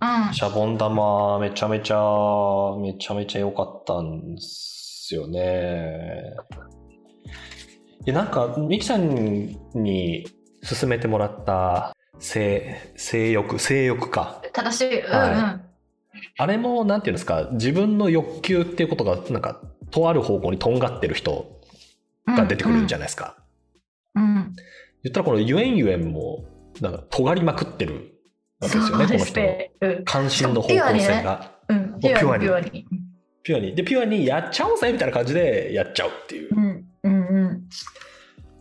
玉。うん。シャボン玉、めちゃめちゃ、めちゃめちゃ良かったんですよね。で、なんか、ミキさんに勧めてもらった性、性欲、性欲か。正しい。うんうん。はあれも、なんていうんですか、自分の欲求っていうことが、なんか、とある方向にとんがってる人が出てくるんじゃないですか。うん。言ったらこのゆえんゆえんも、なんか、尖りまくってるわけですよね、この人の。関心の方向性が。うん。ピュアに。ピュアに。ピュアに。で、ピュアにやっちゃおうぜみたいな感じでやっちゃうっていう。いうん。うんうん。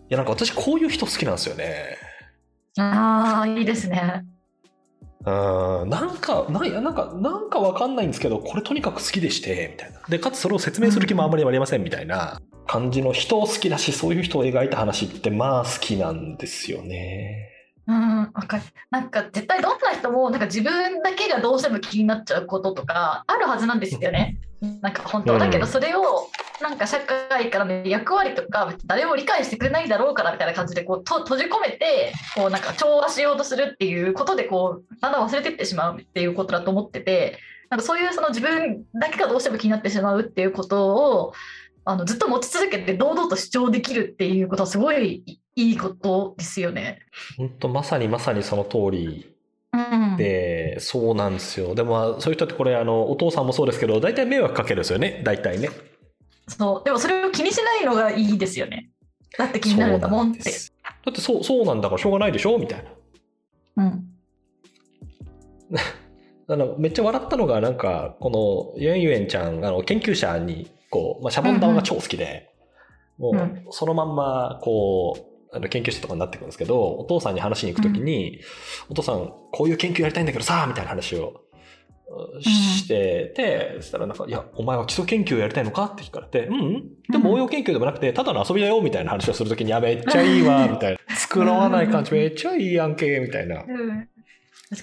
や、なんか私こういう人好きなんですよね。ああ、いいですね。うん、なんか、なんや、なんか、なんかわかんないんですけど、これとにかく好きでして、みたいな。で、かつそれを説明する気もあんまりありません、みたいな感じの人を好きだし、そういう人を描いた話って、まあ好きなんですよね。うん、わかる。なんか絶対どんな人もなんか自分だけがどうしても気になっちゃうこととかあるはずなんですよね。なんか本当だけどうんそれをなんか社会からの役割とか誰も理解してくれないだろうからみたいな感じでこうと閉じ込めてこうなんか調和しようとするっていうことでこうだんだん忘れてってしまうっていうことだと思っててなんかそういうその自分だけがどうしても気になってしまうっていうことをあのずっと持ち続けて堂々と主張できるっていうことはすごいいいことですよね。本当まさにまさにその通りうんで、そうなんですよ。でもまあ、そういう人ってこれ、あの、お父さんもそうですけど、大体迷惑かけるんですよね、大体ね。そうでもそれを気にしないのがいいですよね。だって気になるんだもんって。す。だってそう、そうなんだからしょうがないでしょみたいな。うん。あの、めっちゃ笑ったのが、なんか、この、ゆえんゆえんちゃん、あの、研究者に、こう、まあ、シャボン玉が超好きで、もうんう、そのまんま、こう、あの研究者とかになってくるんですけど、お父さんに話しに行くときに、お父さん、こういう研究やりたいんだけどさ、みたいな話をうん。してて、そしたらなんか、いや、お前は基礎研究やりたいのかって聞かれて、うんうん。でも応用研究でもなくて、ただの遊びだよ、みたいな話をするときに、いや、めっちゃいいわ、みたいな。作らわない感じ、めっちゃいいやんけ、みたいな。うん。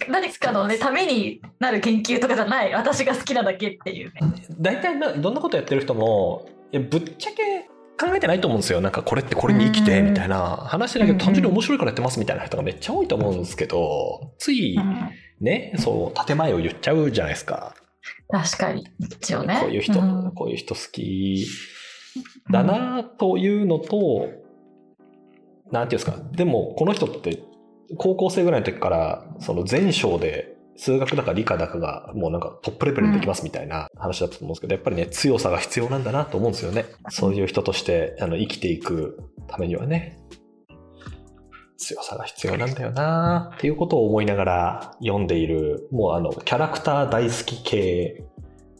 何かの、ね、ためになる研究とかじゃない。私が好きなだけっていうね。大体な、どんなことやってる人も、いや、ぶっちゃけ考えてないと思うんですよ。なんか、これってこれに生きて、うん。みたいな。話だけど、うん単純に面白いからやってます、みたいな人がめっちゃ多いと思うんですけど、つい、ね、そう、建前を言っちゃうじゃないですか。確かに。一応ね。こういう人、ん。こういう人好きだなというのと、なんていうんですか、でも、この人って、高校生ぐらいの時から、その全章で、数学だか理科だかがもうなんかトップレベルにできますみたいな話だったと思うんですけど、やっぱりね、強さが必要なんだなと思うんですよね。そういう人としてあの生きていくためにはね。強さが必要なんだよなっていうことを思いながら読んでいる、もうあの、キャラクター大好き系、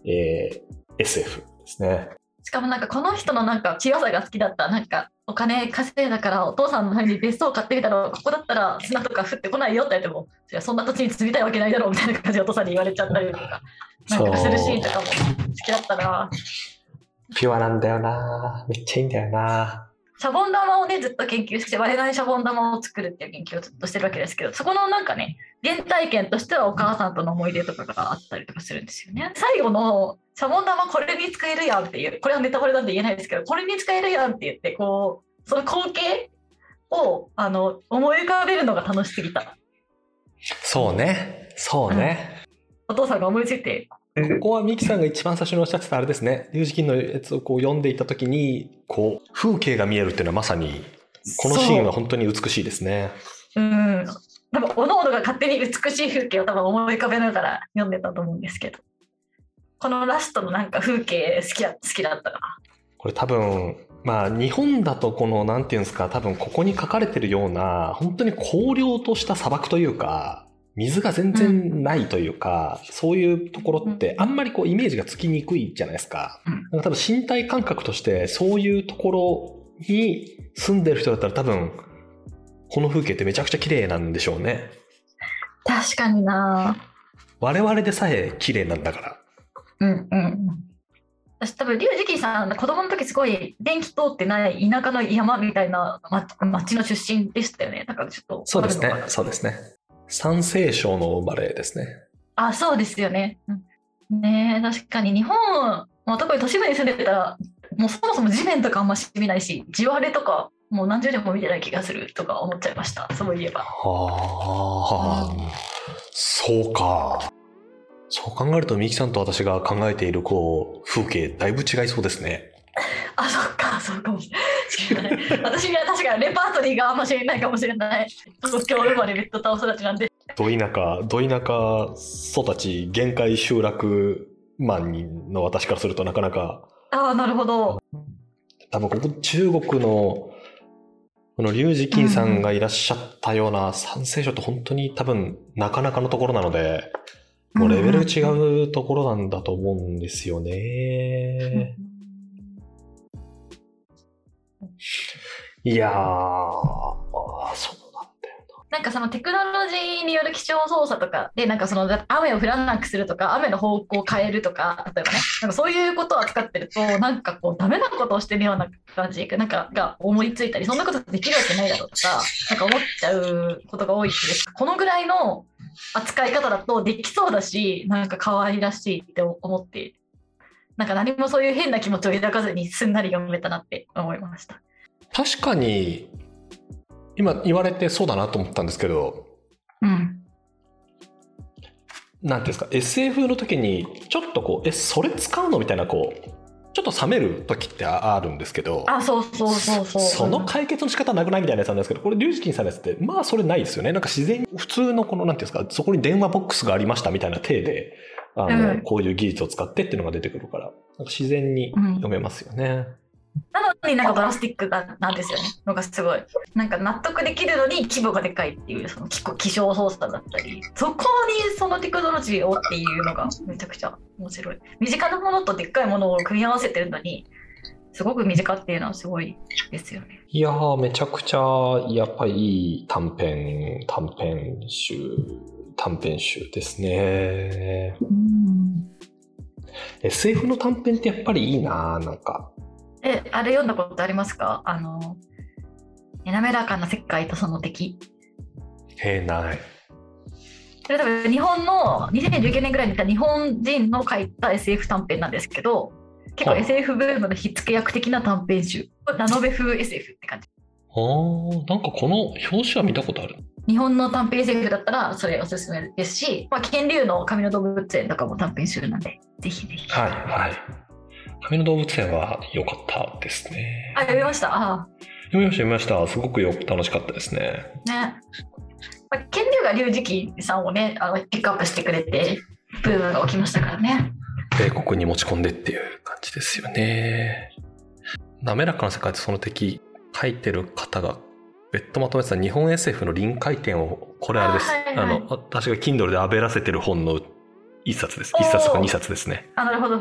えー SF ですね。しかもなんかこの人のなんか強さが好きだった。なんかお金稼いだからお父さんのために別荘を買ってみたらここだったら砂とか降ってこないよって言ってもそんな土地に住みたいわけないだろうみたいな感じでお父さんに言われちゃったりとか。なんかするシーンとかも好きだったな。ピュアなんだよな。めっちゃいいんだよな。シャボン玉をねずっと研究して割れないシャボン玉を作るっていう研究をずっとしてるわけですけどそこのなんかね原体験としてはお母さんとの思い出とかがあったりとかするんですよね最後のシャボン玉これに使えるやんっていうこれはネタバレなんで言えないですけどこれに使えるやんって言ってこうその光景をあの思い浮かべるのが楽しすぎたそうね。そうね。お父さんが思いついてここはミキさんが一番最初におっしゃってたあれですね。リュウジキンのやつをこう読んでいたときに、こう、風景が見えるっていうのはまさに、このシーンは本当に美しいですね。うん多分おのおのが勝手に美しい風景を多分思い浮かべながら読んでたと思うんですけどこのラストのなんか風景好きだ好きだったなこれ多分、まあ日本だとこの、なんていうんですか、多分ここに書かれてるような、本当に荒涼とした砂漠というか、水が全然ないというか、そういうところってあんまりこうイメージがつきにくいじゃないですか。うんなんか多分身体感覚としてそういうところに住んでる人だったら多分、この風景ってめちゃくちゃ綺麗なんでしょうね。確かにな我々でさえ綺麗なんだから。うんうん私多分リュウジキさん子供の時すごい電気通ってない田舎の山みたいなま町の出身でしたよねだからちょっとそうですねそうですね。山西省の生まれですね。あそうですよね、うんねえ確かに日本、まあ、特に都市部に住んでたらもうそもそも地面とかあんま見ないし地割れとかもう何十年も見てない気がするとか思っちゃいましたそういえばはあ、そうか。そう考えると、ミキさんと私が考えている、こう、風景、だいぶ違いそうですね。あ、そっか、そうかもしれない。私には確かにレパートリーがあんま知れないかもしれない。東京生まれベッドタウン育ちなんで。ど田舎、ど田舎育ち、限界集落マンの私からするとなかなか。ああ、なるほど。多分ここ中国の、この龍神金さんがいらっしゃったような山西省って本当に多分なかなかのところなので、もうレベル違うところなんだと思うんですよね。いやー、あそうなんだよなんかそのテクノロジーによる気象操作とかで、なんかその雨を降らなくするとか、雨の方向を変えるとか、例えばね、なんかそういうことを扱ってると、なんかこう、ダメなことをしてるような感じなんかが思いついたり、そんなことできるわけないだろうとか、なんか思っちゃうことが多いです。このぐらいの扱い方だとできそうだし、なんか可愛らしいって思って、なんか何もそういう変な気持ちを抱かずにすんなり読めたなって思いました。確かに、今言われてそうだなと思ったんですけど、うん。なんていうんですか、SF の時に、ちょっとこう、え、それ使うのみたいな、こう、ちょっと冷める時ってあるんですけど、あ、そうそうそうそう。その解決の仕方なくないみたいなやつなんですけど、これ、リュウジキンさんのやつって、まあ、それないですよね。なんか自然に、普通のこの、なんていうんですか、そこに電話ボックスがありましたみたいな体で、あの、うん、こういう技術を使ってっていうのが出てくるから、なんか自然に読めますよね。うんなのになんかドラスティックなんですよねのがすごいなんか納得できるのに規模がでかいっていうその気象操作だったりそこにそのテクノロジーをっていうのがめちゃくちゃ面白い身近なものとでっかいものを組み合わせてるのにすごく身近っていうのはすごいですよね。いやー、めちゃくちゃ、やっぱりいい短編、短編集、短編集ですね。うん、SF の短編ってやっぱりいいななんか。え、あれ読んだことありますか？あの、滑らかな世界とその敵。へえ、ない。それ多分日本の2019年ぐらいにいた日本人の書いた SF 短編なんですけど、結構 SF ブームの火付け役的な短編集。ラノベ風 SF って感じ。ああ、なんかこの表紙は見たことある。日本の短編 SF だったらそれおすすめですし、まあ、剣竜の神の動物園とかも短編集なんで、ぜひぜひ。はいはい。上野動物園は良かったですね。あ、読みました？あ読みました、読みました。すごくよく楽しかったですね。ね。まあ、剣竜が龍磁気さんをね、あのピックアップしてくれて、ブームが起きましたからね。米国に持ち込んでっていう感じですよね。滑らかな世界とその敵、書いてる方が別途まとめてた日本 SF の臨界点を、これあれです。あはいはい、あの、私が Kindle であべらせてる本の一冊です。一冊とか二冊ですね。あ、なるほど。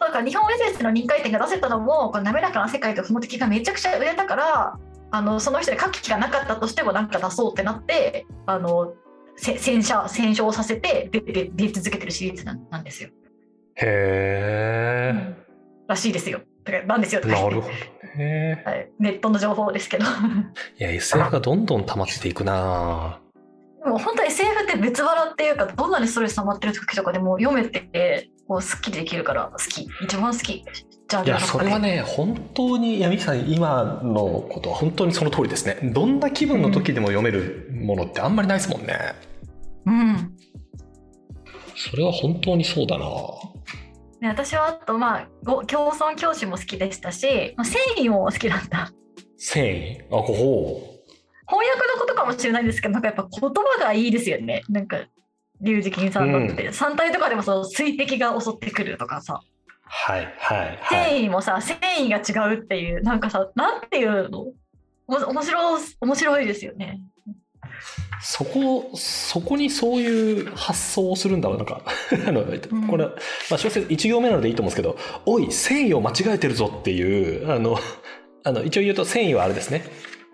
そうか日本 SS の臨界点が出せたのもこの滑らかな世界とその敵がめちゃくちゃ売れたからあのその人で書く気がなかったとしても何か出そうってなってあの戦車戦勝させて出て出続けてるシリーズなんですよ。へえ、うん、らしいですよ。なんですよ。なるほど、ね、はい。ネットの情報ですけど。いや SF がどんどん溜まっていくなもう本当 SF って別腹っていうかどんなにストレス溜まってる時とかでも読めてこうすっきりできるから好き。一番好き。じゃあいやそれはね本当に闇さん今のことは本当にその通りですね。どんな気分の時でも読めるものってあんまりないですもんね。うん。それは本当にそうだな。ね、私はあとまあ共存教師も好きでしたし、まあ、繊維も好きだった。繊維あほほ翻訳のことかもしれないですけどなんかやっぱ言葉がいいですよね。なんか龍磁金さんのって、うん、3体とかでもその水滴が襲ってくるとかさ。はいはい、はい、繊維もさ繊維が違うっていうなんかさなんていうの？面白面白いですよね。そこ、そこにそういう発想をするんだわ、なんか。あの、これ、まあ、小説1行目なのでいいと思うんですけど、おい、繊維を間違えてるぞっていう、あの、あの、一応言うと繊維はあれですね。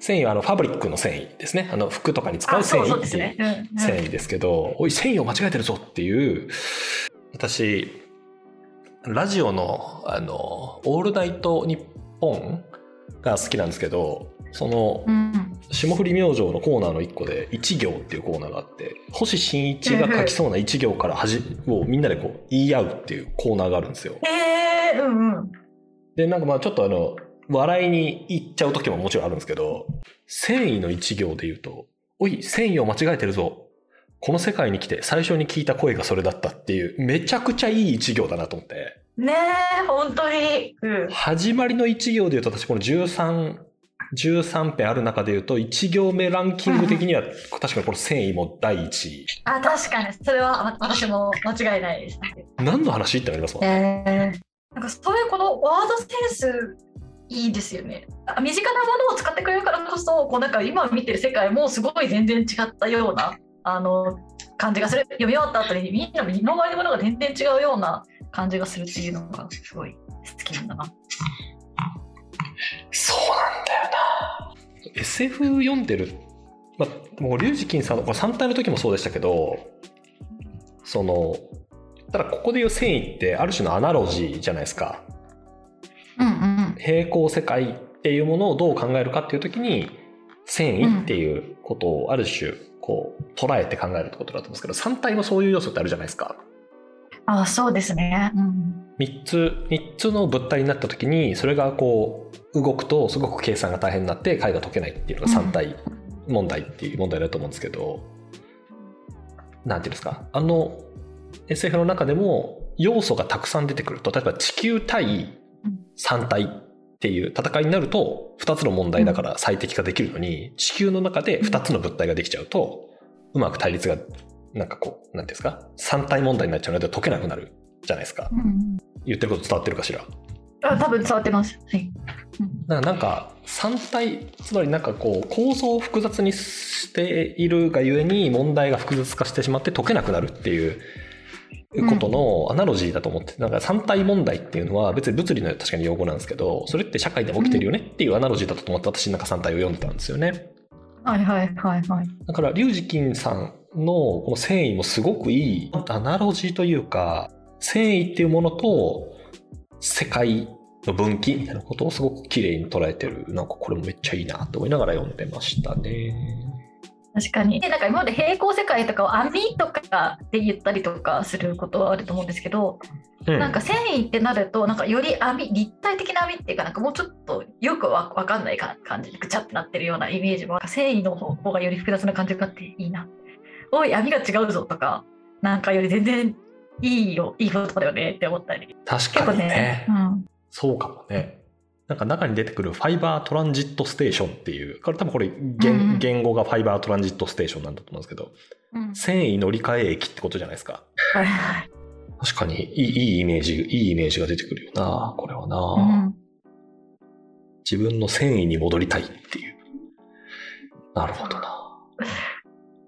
繊維はあのファブリックの繊維ですね。あの服とかに使う繊維っていう繊維ですけど、おい、繊維を間違えてるぞっていう、私、ラジオの、あの、オールナイトニッポンが好きなんですけど、その、霜降り明星のコーナーの一個で、一行っていうコーナーがあって、星新一が書きそうな一行からはじ、をみんなでこう言い合うっていうコーナーがあるんですよ。へえー、うんうん。で、なんかまあちょっとあの、笑いに行っちゃう時ももちろんあるんですけど、繊維の一行で言うと、おい、繊維を間違えてるぞ。この世界に来て最初に聞いた声がそれだったっていう、めちゃくちゃいい一行だなと思って。ねえ、本当に。うん。始まりの一行で言うと私この13、13編ある中で言うと、1行目ランキング的には、確かにこの繊維も第一位。あ、確かに。それはわ私も間違いないです。何の話ってなりますもん。えー、なんかそういうこのワードセンスいいですよね。あ身近なものを使ってくれるからこそ、こうなんか今見てる世界もすごい全然違ったようなあの感じがする。読み終わった後にみんな身の回りのものが全然違うような感じがするっていうのがすごい好きなんだな。そうなんだよな。SF 読んでる、まあ、もうリュウジキンさんのこれ3体の時もそうでしたけど、その、ただここで言う繊維ってある種のアナロジーじゃないですか。うんうん。平行世界っていうものをどう考えるかっていう時に繊維っていうことをある種こう捉えて考えるってことだと思うんですけど3体もそういう要素ってあるじゃないですかあそうですね。うん。3つ3つの物体になった時にそれがこう動くとすごく計算が大変になって解が解けないっていうのが3体問題っていう問題だと思うんですけどなんていうんですか？あの SF の中でも要素がたくさん出てくると例えば地球対3体っていう戦いになると2つの問題だから最適化できるのに地球の中で2つの物体ができちゃうとうまく対立がなんかこうなんていうんですか？3体問題になっちゃうので解けなくなるじゃないですかうん、言ってること伝わってるかしら？あ多分伝わってます。はい。だからなんか3体つまりなんかこう構造を複雑にしているがゆえに問題が複雑化してしまって解けなくなるっていうことのアナロジーだと思って、なんか3体問題っていうのは別に物理の確かに用語なんですけどそれって社会でも起きてるよねっていうアナロジーだと思って私なんか3体を読んでたんですよねはいはいはいはい。だからリュウジキンさんのこの繊維もすごくいいアナロジーというか繊維っていうものと世界の分岐みたいなことをすごく綺麗に捉えてるなんかこれもめっちゃいいなと思いながら読んでましたね。確かに。でなんか今まで平行世界とかを網とかで言ったりとかすることはあると思うんですけど、うんなんか繊維ってなるとなんかより網立体的な網っていうかなんかもうちょっとよくわわかんないか感じでぐちゃってなってるようなイメージも繊維の方がより複雑な感じがあっていいな。おい網が違うぞとかなんかより全然いいよいいことだよねって思ったり確か結構ねにね。うん、そうかもね。なんか中に出てくるファイバートランジットステーションっていう、これ多分これ言,、うん言語がファイバートランジットステーションなんだと思うんですけど、うん繊維乗り換え駅ってことじゃないですか。はいはい確かにいいいいイメージ、いいイメージが出てくるよな、これはな。うん自分の繊維に戻りたいっていう。なるほどな。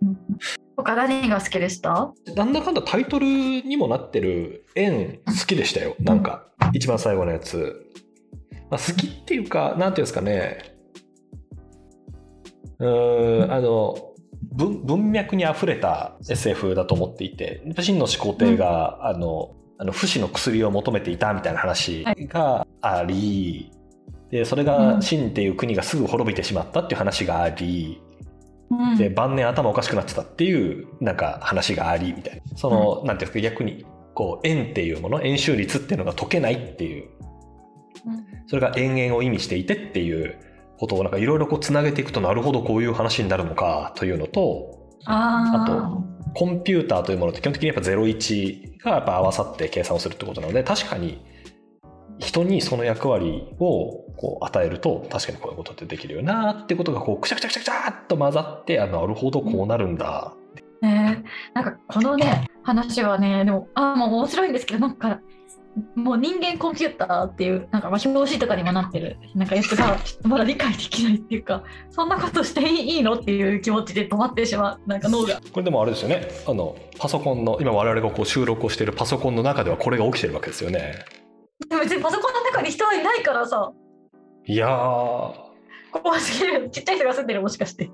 う ん他何が好きでした？なんだかんだタイトルにもなってる円好きでしたよ。なんか、一番最後のやつ。まあ、好きっていうか、なんていうんですかね。うーん、あの、文文脈に溢れた SF だと思っていて、真の始皇帝が、あの、あの不死の薬を求めていたみたいな話があり、でそれが秦っていう国がすぐ滅びてしまったっていう話があり、うん。で晩年頭おかしくなってたっていうなんか話がありみたいな。その、なんていうんですか逆にこう円っていうもの円周率っていうのが解けないっていうそれが延々を意味していてっていうことをなんかいろいろこうつなげていくとなるほどこういう話になるのかというのとああとコンピューターというものって基本的にやっぱ01がやっぱ合わさって計算をするってことなので確かに人にその役割をこう与えると確かにこういうことってできるよなってことがこうくちゃくちゃくちゃくちゃっと混ざってあなるほどこうなるんだ。ねなんかこのね話はねでもあもう面白いんですけどなんかもう人間コンピューターっていうなんかまあ表紙とかにもなってる。なんかやつがちょっとまだ理解できないっていうかそんなことしていいのっていう気持ちで止まってしまう。なんか脳が。これでもあれですよね。あのパソコンの今我々がこう収録をしているパソコンの中ではこれが起きてるわけですよね。でも別にパソコンの中に人はいないからさ。いやー。怖すぎるちっちゃい人が住んでるもしかして。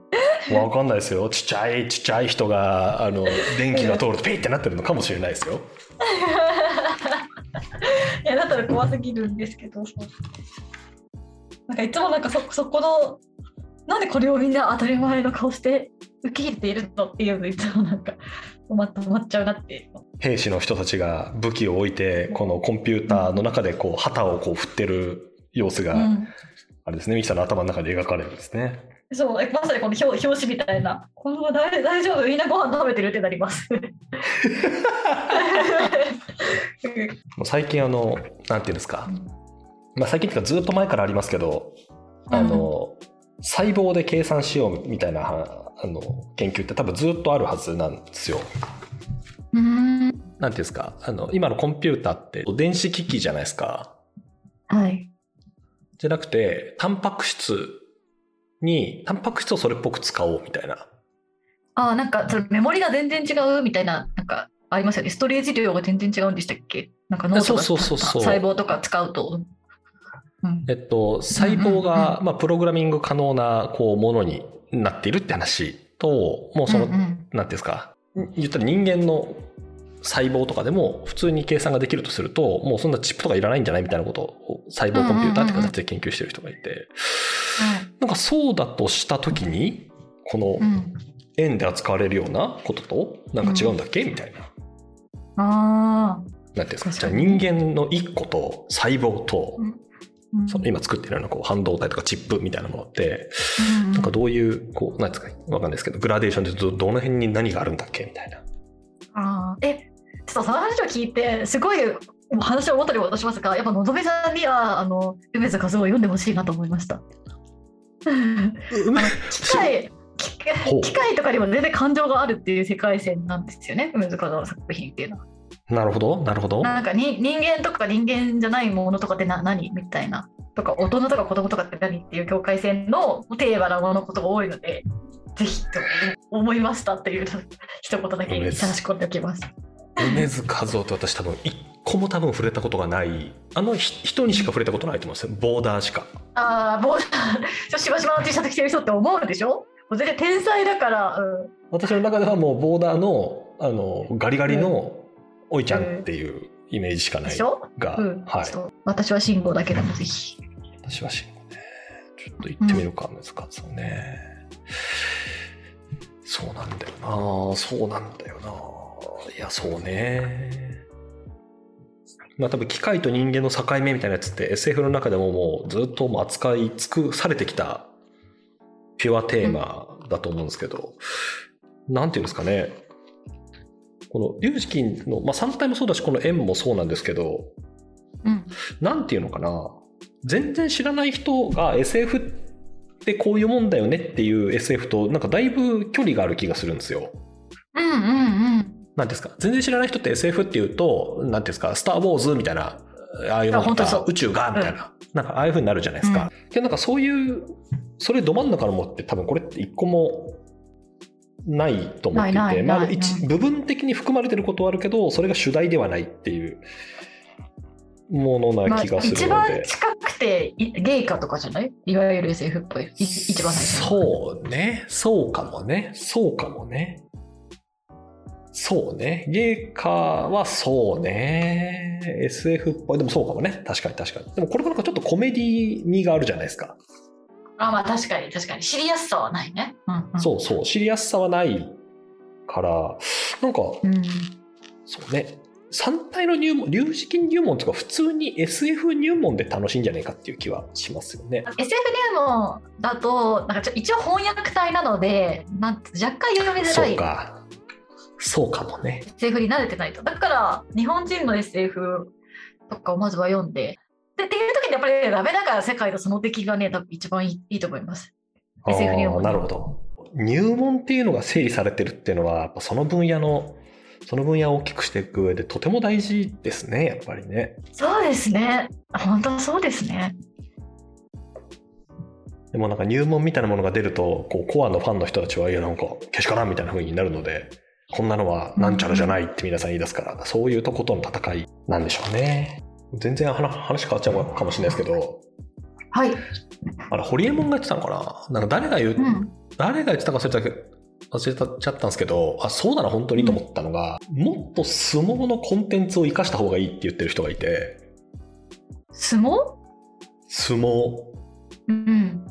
わかんないですよ。ちっちゃいちっちゃい人があの電気が通るとピーってなってるのかもしれないですよ いやだったら怖すぎるんですけど。そうなんかいつもなんかそそこのなんでこれをみんな当たり前の顔して受け入れているのっていうのいつもなんか止ま止まっちゃうなって。兵士の人たちが武器を置いてこのコンピューターの中でこう旗をこう振ってる様子が、うん。あれですね。ミキさんの頭の中で描かれるんですねそう、まさにこの表表紙みたいな。この大大丈夫？みんなご飯食べてるってなります。もう最近あのなんていうんですか、まあ、最近っていうかずっと前からありますけど、あの細胞で計算しようみたいなはあの研究って多分ずっとあるはずなんですよ。うん。なんていうんですかあの今のコンピューターって電子機器じゃないですか。はい。じゃなくてタンパク質にタンパク質をそれっぽく使おうみたいな。ああ、なんかそれメモリが全然違うみたいな、なんかありますよね。ストレージ量が全然違うんでしたっけ？なんか脳とか細胞とか使うと。うん。えっと、細胞が、まあ、プログラミング可能なこうものになっているって話ともうその、うんうん。なんていうんですか？言ったら人間の細胞とかでも普通に計算ができるとするともうそんなチップとかいらないんじゃないみたいなことを細胞コンピューターって形で研究してる人がいてなんかそうだとした時にこの円で扱われるようなこととなんか違うんだっけ？みたいな。ああ。なんていうんですか？じゃあ人間の1個と細胞とうん。その今作ってるようなこう半導体とかチップみたいなものってうん。なんかどういう、こう、なんですか、わかんないですけど、グラデーションでどどの辺に何があるんだっけ？みたいな。あー。えちょっとその話を聞いてすごい話を元に戻しますがやっぱのぞみさんにはあの梅津和夫を読んでほしいなと思いました。機械機械とかにも全然感情があるっていう世界線なんですよね梅津和夫の作品っていうのは。なるほど、なるほど。なんかに人間とか人間じゃないものとかってな何みたいなとか大人とか子供とかって何っていう境界線のテーマなもののことが多いのでぜひと思いましたっていう一言だけ差し込んでおきます。梅津和夫って私多分一個も多分触れたことがない、あのひ人にしか触れたことないと思うんですよ。ボーダーしか。ああ、もう、ちょしばしばの T シャツ着てる人って思うでしょ？もう全然天才だから、うん、私の中ではもうボーダーの、あの、ガリガリのおいちゃんっていうイメージしかないでしょ、が、うんはい。そう私は慎吾だけでもぜひ。私は慎吾ね。ちょっと行ってみるか、梅津和夫ね。そうなんだよなそうなんだよないや、そうね。まあ多分機械と人間の境目みたいなやつって SF の中でももうずっともう扱い尽くされてきたピュアテーマだと思うんですけど、なんていうんですかね。この龍式の、まあ3体もそうだし、この円もそうなんですけど、うん。なんていうのかな全然知らない人が SF ってこういうもんだよねっていう SF となんかだいぶ距離がある気がするんですよ。うんうんうん。なんですか？全然知らない人って SF っていうと、なんですか、スター・ウォーズみたいな、ああいうものとか宇宙がみたいな、なんかああいう風になるじゃないですか。けどなんかそういう、それど真ん中のものって多分これって一個もないと思っていて、まあ部分的に含まれてることはあるけど、それが主題ではないっていうものなまあ、気がするので。一番近くていゲイカとかじゃない？いわゆる SF っぽい。い一番最初そうね。そうかもね。そうかもね。そうね。ゲーカーはそうね。SF っぽい。でもそうかもね。確かに確かに。でもこれもなんかちょっとコメディ味があるじゃないですか。あ、まあ確かに確かに。知りやすさはないね。うん、うん。そうそう。知りやすさはないから、なんか、うん。そうね。3体の入門、流式入門とか普通に SF 入門で楽しいんじゃないかっていう気はしますよね。SF 入門だと、なんかちょ一応翻訳体なので、なんて若干読みづらそういか。そうかもね。SF に慣れてないと。だから、日本人の SF とかをまずは読んで、でっていう時にやっぱり、ね、ダメだから世界とその敵がね、多分一番いいと思います。SF なるほど。入門っていうのが整理されてるっていうのは、やっぱその分野の、その分野を大きくしていく上でとても大事ですね、やっぱりね。そうですね。本当そうですね。でもなんか入門みたいなものが出ると、こうコアのファンの人たちは、いやなんかけしからんみたいな風になるので、こんなのはなんちゃらじゃないって皆さん言い出すから、そういうとことの戦いなんでしょうね。全然話話変わっちゃうかもしれないですけど、はい。あれ、ホリエモンが言ってたのかな？なんか誰が言う、うん。誰が言ってたか忘れた忘れちゃったんですけど、あ、そうなら本当にと思ったのが、もっと相撲のコンテンツを生かした方がいいって言ってる人がいて、相撲？相撲。うん。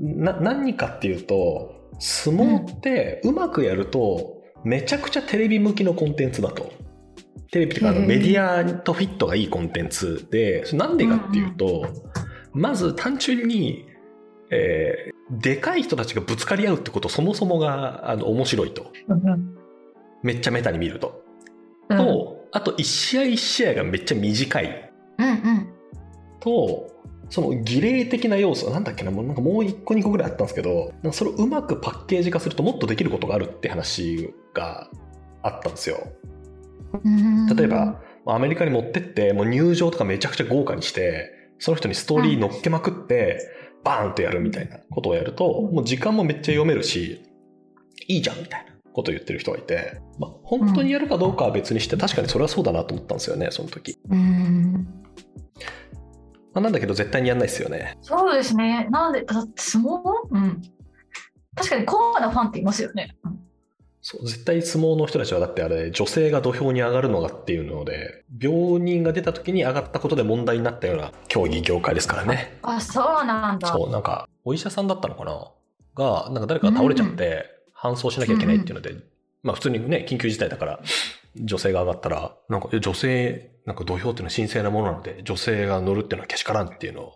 な、何かっていうと、相撲ってうまくやると、めちゃくちゃテレビ向きのコンテンツだと。テレビっていうかあのメディアとフィットがいいコンテンツで、それなんでかっていうと、まず単純にえーでかい人たちがぶつかり合うってことそもそもがあの面白いと。めっちゃメタに見ると。うんと、あと一試合一試合がめっちゃ短いと、その儀礼的な要素、なんだっけな、もうなんかもう一個二個ぐらいあったんですけど、なんかそれをうまくパッケージ化するともっとできることがあるって話があったんですよ。うん例えば、アメリカに持ってって、もう入場とかめちゃくちゃ豪華にして、その人にストーリー乗っけまくって、バーンとやるみたいなことをやると、もう時間もめっちゃ読めるし、いいじゃんみたいなことを言ってる人がいて、まあ、本当にやるかどうかは別にして、確かにそれはそうだなと思ったんですよね、その時。うんまあ、なんだけど絶対にやんないですよね。そうですね。なんで、だって相撲？うん。確かにコアなファンっていますよね。うんそう絶対相撲の人たちはだってあれ女性が土俵に上がるのがっていうので病人が出た時に上がったことで問題になったような競技業界ですからねあ、そうなんだ。そうなんかお医者さんだったのかな？がなんか誰かが倒れちゃって搬送しなきゃいけないっていうので、まあ普通にね緊急事態だから女性が上がったらなんかえ女性なんか土俵っていうのは神聖なものなので女性が乗るっていうのはけしからんっていうの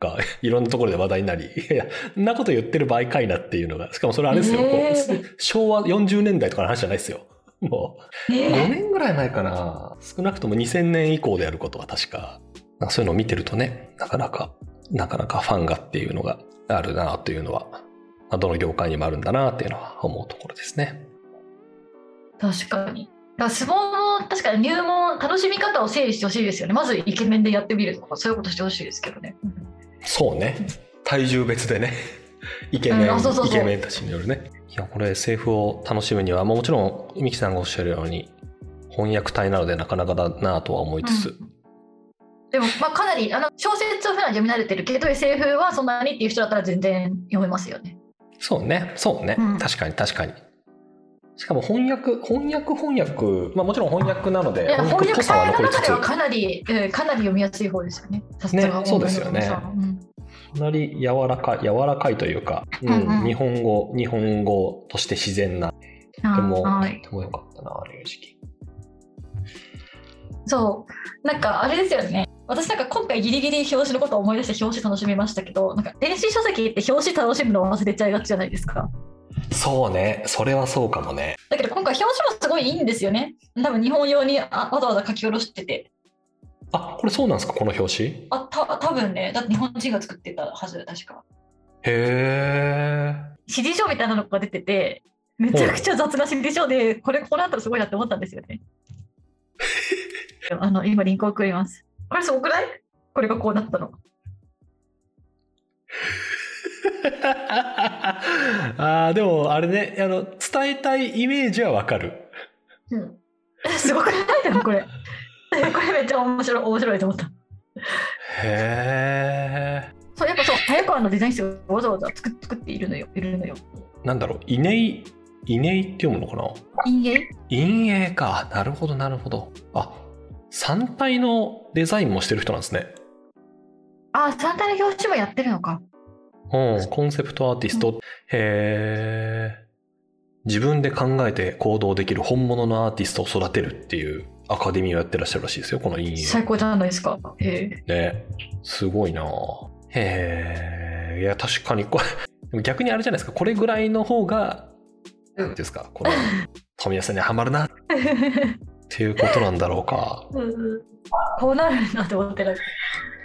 が いろんなところで話題になりいやそんなこと言ってる場合かいなっていうのがしかもそれあれですよ、へー。こう昭和40年代とかの話じゃないですよ。もう5え年ぐらい前かな。少なくとも2000年以降でやることは確かかそういうのを見てるとねなかなかなかなかファンがっていうのがあるなというのはまあどの業界にもあるんだなっていうのは思うところですね。確かに。だから相撲の確かに入門、楽しみ方を整理してほしいですよね。まずイケメンでやってみるとか、そういうことしてほしいですけどね。そうね。体重別でね。イケメン、うんあそうそうそう。イケメンたちによるね。いやこれ SF を楽しむにはもちろんミキさんがおっしゃるように翻訳体なのでなかなかだなとは思いつつ、うん。でも、まあ、かなりあの小説を普段読み慣れてるけど SF はそんなにっていう人だったら全然読めますよね。そうね、そうね、うん。確かに確かに。しかも翻訳、翻訳、翻訳、まあもちろん翻訳なので、翻訳され残りつつ、の中ではかかなり、えーかなり読みやすい方ですよね。ねそうですよねうんなり柔らかい、柔らかいというか、うんうんうん日本語、日本語として自然な、とても、はいとてもよかったな、あれ。そう、なんかあれですよね。私なんか今回ギリギリ表紙のことを思い出して表紙楽しみましたけど、なんか電子書籍って表紙楽しむのを忘れちゃいがちじゃないですか。そうね、それはそうかもね。だけど今回表紙もすごいいいんですよね。多分日本用にあわざわざ書き下ろしてて。あ、これそうなんですか、この表紙？へあ、た多分ね、だって日本人が作ってたはず、確か。え。指示書みたいなのが出てて、めちゃくちゃ雑な指示書で、これ、これあったらすごいなって思ったんですよね。あの、今リンク送ります。これすごくない？これがこうなったの。あーでもあれねあの伝えたいイメージはわかるうん。すごくないでもこれ。これめっちゃ面白い、面白いと思った。へえそう、やっぱそう、早川のデザイン室がわざわざ作っ作っているのよ、いるのよ。なんだろう稲井稲井って読むのかな？陰影？陰影かなるほどなるほどあ3体のデザインもしてる人なんですねあ、三体の表紙もやってるのか。うん。コンセプトアーティスト。へえ自分で考えて行動できる本物のアーティストを育てるっていうアカデミーをやってらっしゃるらしいですよこの陰影最高じゃないですか。へえ。ね。すごいな。へえいや確かにこれ逆にあれじゃないですか。これぐらいの方がうん何ですか。この富安さんにはまるな。っていうことなんだろうか。うんこうなるんだって思ってな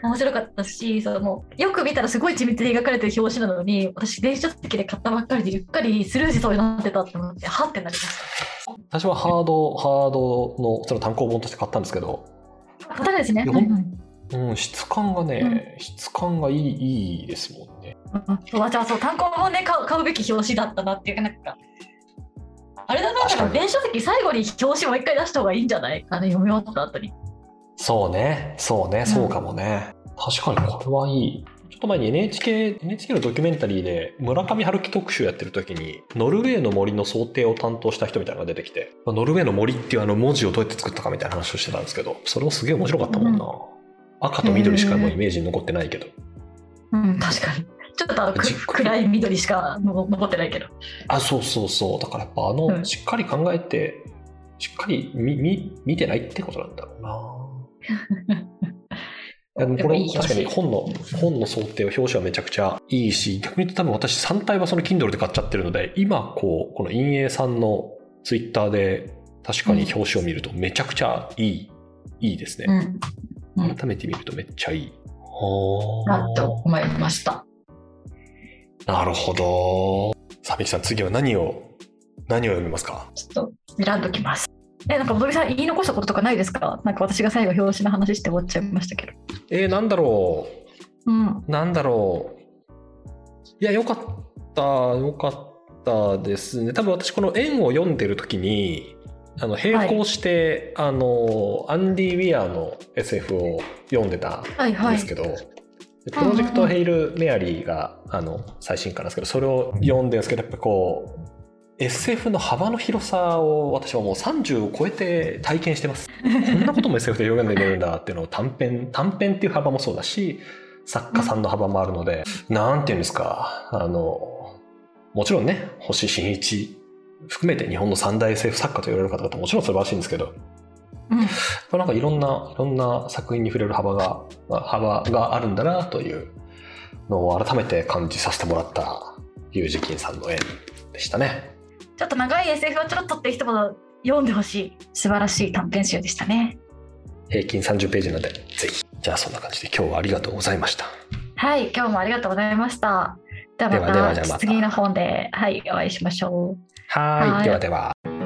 面白かったしそのよく見たらすごい緻密に描かれてる表紙なのに私電子書籍で買ったばっかりでゆっかりスルーしそうになってたって思ってはってなりまし私はハードハードのその単行本として買ったんですけど、た買ったんですね。いやほんうんうん。うん、質感がね、質感がいいいいですもんね。うんそうじゃあそう単行本ね買う買うべき表紙だったなっていうかなんかあれだな電子書籍最後に表紙もう一回出した方がいいんじゃないあの読み終わった後にそうね。そうね。そうかもね、確かにこれはい。いちょっと前に NHK, NHK のドキュメンタリーで村上春樹特集やってる時にノルウェーの森の想定を担当した人みたいなのが出てきてノルウェーの森っていうあの文字をどうやって作ったかみたいな話をしてたんですけどそれもすげえ面白かったもんな、赤と緑しかもうイメージに残ってないけど、うん。確かに。ちょっとあの暗い緑しかの残ってないけど。あそうそうそう。だからやっぱあの、うん。しっかり考えてしっかり見見見てないってことなんだろうな やでもこれ確かに本の本の想定は表紙はめちゃくちゃいいし逆に言うと多分私3体はその Kindle で買っちゃってるので今こうこの陰影さんのツイッターで確かに表紙を見るとめちゃくちゃいい、いいですね、うん。うん。改めて見るとめっちゃいい。なと思いました。なるほど。さあみきさん次は何を何を読みますか？ちょっと選んどきます。え、なんか、ボドゲさん言い残したこととかないですか？なんか私が最後表紙の話して終わっちゃいましたけど。えー、なんだろうん。うなんだろういやよかったよかったですね多分私この円を読んでる時にあの並行して、あのアンディ・ウィアーの SF を読んでたはいはいんです。けど、でプロジェクト・ヘイル・メアリーがあの最新刊なんですけどそれを読んでるんですけどやっぱこう SF の幅の広さを私はもう30を超えて体験してますこんなことも SF で表現できるんだっていうのを短編短編っていう幅もそうだし作家さんの幅もあるので、なんていうんですかあのもちろんね星新一含めて日本の三大 SF 作家と言われる方々ももちろん素晴らしいんですけどうん。なんかいろんないろんな作品に触れる幅が幅があるんだなというのを改めて感じさせてもらったユージキンさんの絵でしたね。ちょっと長い SF をちょろっとって人も読んでほしい素晴らしい短編集でしたね。平均30ページなんでぜひじゃあそんな感じで今日はありがとうございました。はい、今日もありがとうございました。ではまたではではじゃあまた次の本で、はい、お会いしましょう。はーいはいではでは。